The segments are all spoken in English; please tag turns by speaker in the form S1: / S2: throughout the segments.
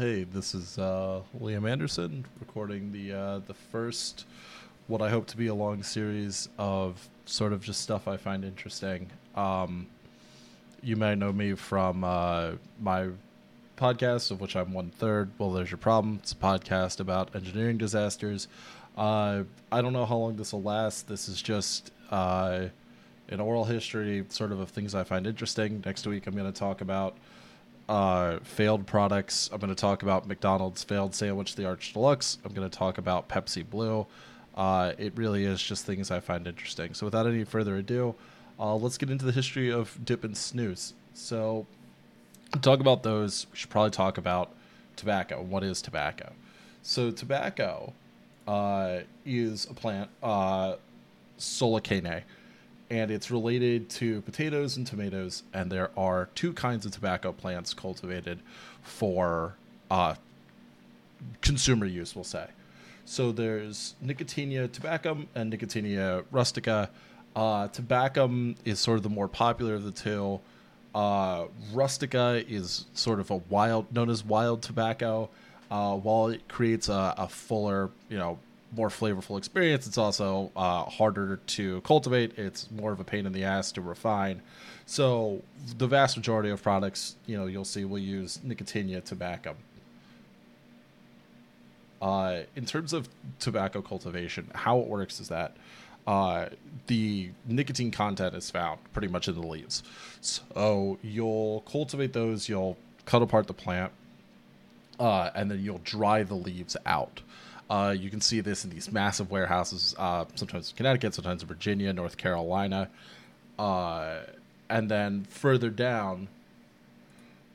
S1: Hey, this is uh, Liam Anderson recording the uh, the first, what I hope to be a long series of sort of just stuff I find interesting. Um, you may know me from uh, my podcast, of which I'm one third. Well, there's your problem. It's a podcast about engineering disasters. Uh, I don't know how long this will last. This is just uh, an oral history, sort of of things I find interesting. Next week, I'm going to talk about uh, failed products. I'm going to talk about McDonald's failed sandwich, the Arch Deluxe. I'm going to talk about Pepsi Blue. Uh, it really is just things I find interesting. So, without any further ado, uh, let's get into the history of dip and snus. So, to talk about those, we should probably talk about tobacco. What is tobacco? So, tobacco uh, is a plant, uh, and it's related to potatoes and tomatoes. And there are two kinds of tobacco plants cultivated for uh, consumer use, we'll say. So there's Nicotiana tabacum and Nicotiana rustica. Uh, tabacum is sort of the more popular of the two. Uh, rustica is sort of a wild, known as wild tobacco. Uh, while it creates a, a fuller, you know, more flavorful experience. It's also uh, harder to cultivate. It's more of a pain in the ass to refine. So the vast majority of products, you know, you'll see will use Nicotiana tobacco. Uh, in terms of tobacco cultivation, how it works is that uh, the nicotine content is found pretty much in the leaves. So you'll cultivate those, you'll cut apart the plant, uh, and then you'll dry the leaves out. Uh, you can see this in these massive warehouses, uh, sometimes in Connecticut, sometimes in Virginia, North Carolina. Uh, and then further down,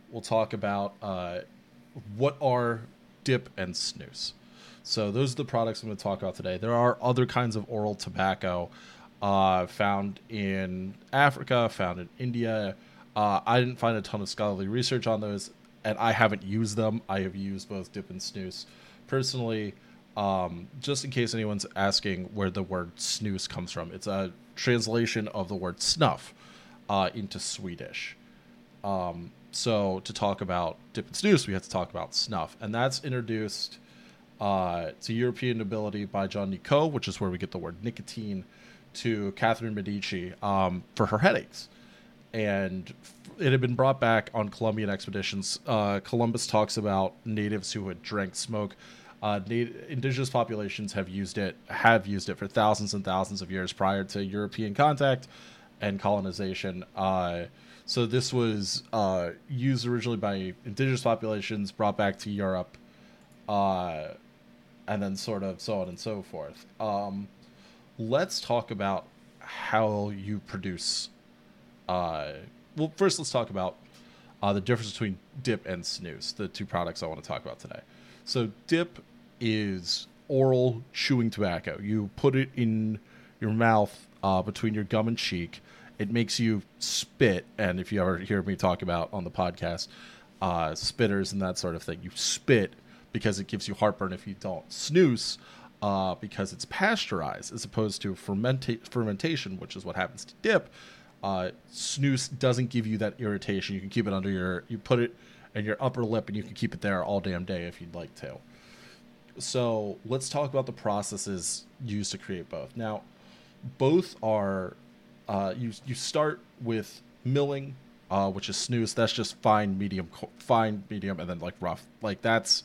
S1: we'll talk about uh, what are dip and snus. So those are the products I'm going to talk about today. There are other kinds of oral tobacco uh, found in Africa, found in India. Uh, I didn't find a ton of scholarly research on those, and I haven't used them. I have used both dip and snus personally. Um, just in case anyone's asking where the word snus comes from, it's a translation of the word snuff uh, into Swedish. Um, so to talk about dip and snus, we have to talk about snuff, and that's introduced uh, to European nobility by John Nicot, which is where we get the word nicotine, to Catherine Medici um, for her headaches, and it had been brought back on Columbian expeditions. Uh, Columbus talks about natives who had drank smoke uh, indigenous populations have used it have used it for thousands and thousands of years prior to European contact and colonization. Uh, so this was uh, used originally by indigenous populations, brought back to Europe, uh, and then sort of so on and so forth. Um, let's talk about how you produce. Uh, well, first let's talk about uh, the difference between dip and snus, the two products I want to talk about today. So dip is oral chewing tobacco. You put it in your mouth uh, between your gum and cheek. It makes you spit, and if you ever hear me talk about on the podcast, uh, spitters and that sort of thing, you spit because it gives you heartburn if you don't. Snus, uh, because it's pasteurized as opposed to fermenta- fermentation, which is what happens to dip. Uh, snus doesn't give you that irritation. You can keep it under your, you put it in your upper lip, and you can keep it there all damn day if you'd like to. So let's talk about the processes used to create both. Now, both are uh, you you start with milling, uh, which is snus. That's just fine, medium, fine, medium, and then like rough. Like that's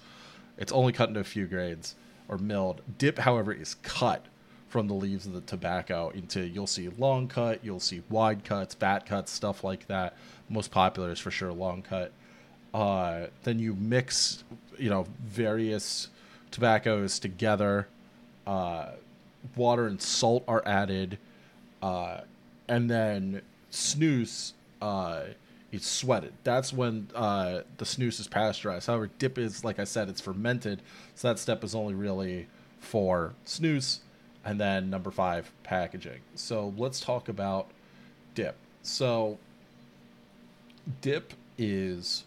S1: it's only cut into a few grades or milled. Dip, however, is cut from the leaves of the tobacco into you'll see long cut, you'll see wide cuts, fat cuts, stuff like that. Most popular is for sure long cut. Uh, then you mix, you know, various tobaccos together. Uh, water and salt are added, uh, and then snus uh, is sweated. That's when uh, the snus is pasteurized. However, dip is like I said, it's fermented, so that step is only really for snus. And then number five, packaging. So let's talk about dip. So dip is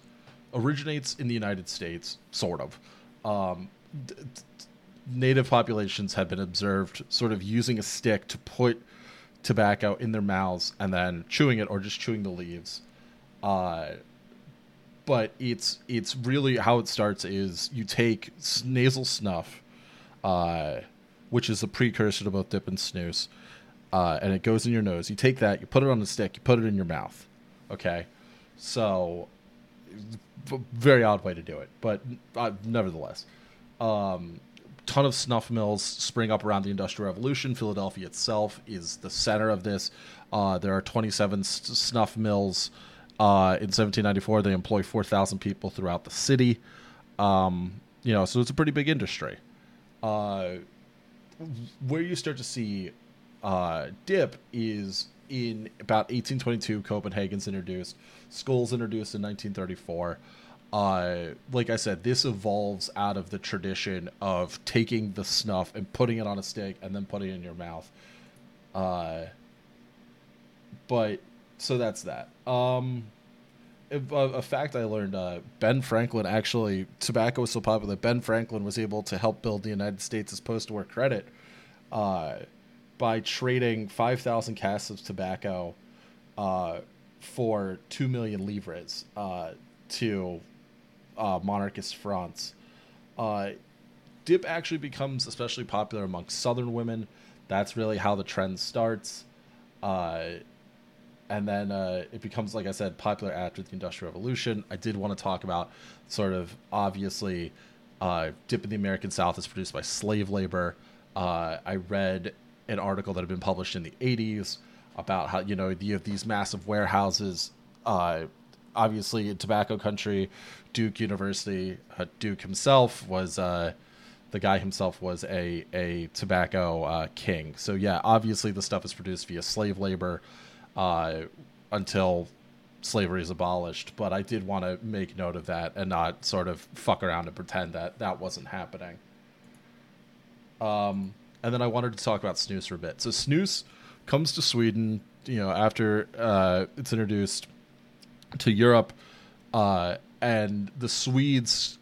S1: originates in the United States, sort of. Um, d- d- native populations have been observed sort of using a stick to put tobacco in their mouths and then chewing it or just chewing the leaves. Uh, but it's it's really how it starts is you take nasal snuff, uh, which is a precursor to both dip and snus, uh, and it goes in your nose. You take that, you put it on a stick, you put it in your mouth. Okay, so very odd way to do it, but uh, nevertheless, um, ton of snuff mills spring up around the Industrial Revolution. Philadelphia itself is the center of this. Uh, there are 27 s- snuff mills. Uh, in 1794, they employ 4,000 people throughout the city. Um, you know, so it's a pretty big industry. Uh, where you start to see uh, dip is in about 1822 copenhagen's introduced Skoal's introduced in 1934 uh, like i said this evolves out of the tradition of taking the snuff and putting it on a stick and then putting it in your mouth uh, but so that's that um, a, a fact I learned: uh, Ben Franklin actually tobacco was so popular. that Ben Franklin was able to help build the United States' post-war credit uh, by trading five thousand casks of tobacco uh, for two million livres uh, to uh, monarchist France. Uh, dip actually becomes especially popular amongst Southern women. That's really how the trend starts. Uh, and then uh, it becomes, like I said, popular after the Industrial Revolution. I did want to talk about sort of obviously, uh, Dip in the American South is produced by slave labor. Uh, I read an article that had been published in the 80s about how, you know, you have these massive warehouses. Obviously, tobacco country, Duke University, uh, Duke himself was. Uh, the guy himself was a a tobacco uh, king. So yeah, obviously the stuff is produced via slave labor uh, until slavery is abolished. But I did want to make note of that and not sort of fuck around and pretend that that wasn't happening. Um, and then I wanted to talk about snus for a bit. So snus comes to Sweden, you know, after uh, it's introduced to Europe, uh, and the Swedes,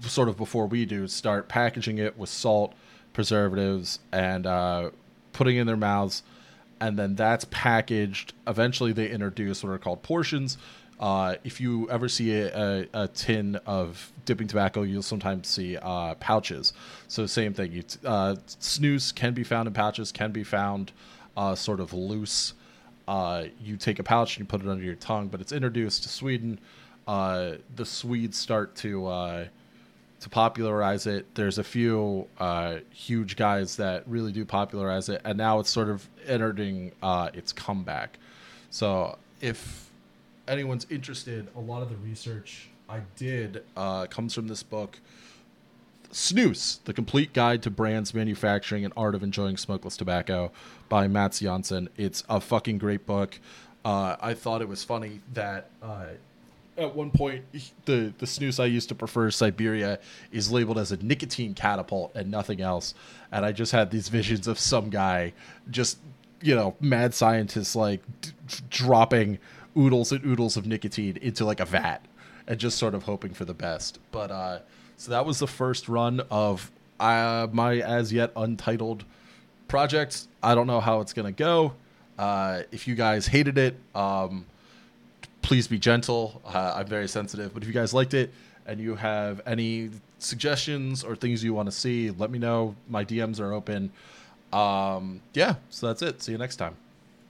S1: sort of before we do, start packaging it with salt, preservatives, and uh, putting in their mouths, and then that's packaged. Eventually, they introduce what are called portions. Uh, if you ever see a, a, a tin of dipping tobacco, you'll sometimes see uh, pouches. So same thing. You t- uh, snus can be found in pouches, can be found uh, sort of loose. Uh, you take a pouch and you put it under your tongue, but it's introduced to Sweden. Uh, the Swedes start to uh, to popularize it. There's a few uh, huge guys that really do popularize it, and now it's sort of entering uh, its comeback. So if anyone's interested, a lot of the research I did uh, comes from this book, Snus: The Complete Guide to Brands, Manufacturing, and Art of Enjoying Smokeless Tobacco by Matt Janssen. It's a fucking great book. Uh, I thought it was funny that uh, at one point the the snus I used to prefer Siberia is labeled as a nicotine catapult and nothing else, and I just had these visions of some guy just you know mad scientists like d- dropping oodles and oodles of nicotine into like a vat and just sort of hoping for the best. But uh, so that was the first run of uh, my as yet untitled project. I don't know how it's gonna go. Uh, if you guys hated it, um, please be gentle. Uh, I'm very sensitive. But if you guys liked it and you have any suggestions or things you want to see, let me know. My DMs are open. Um, yeah, so that's it. See you next time.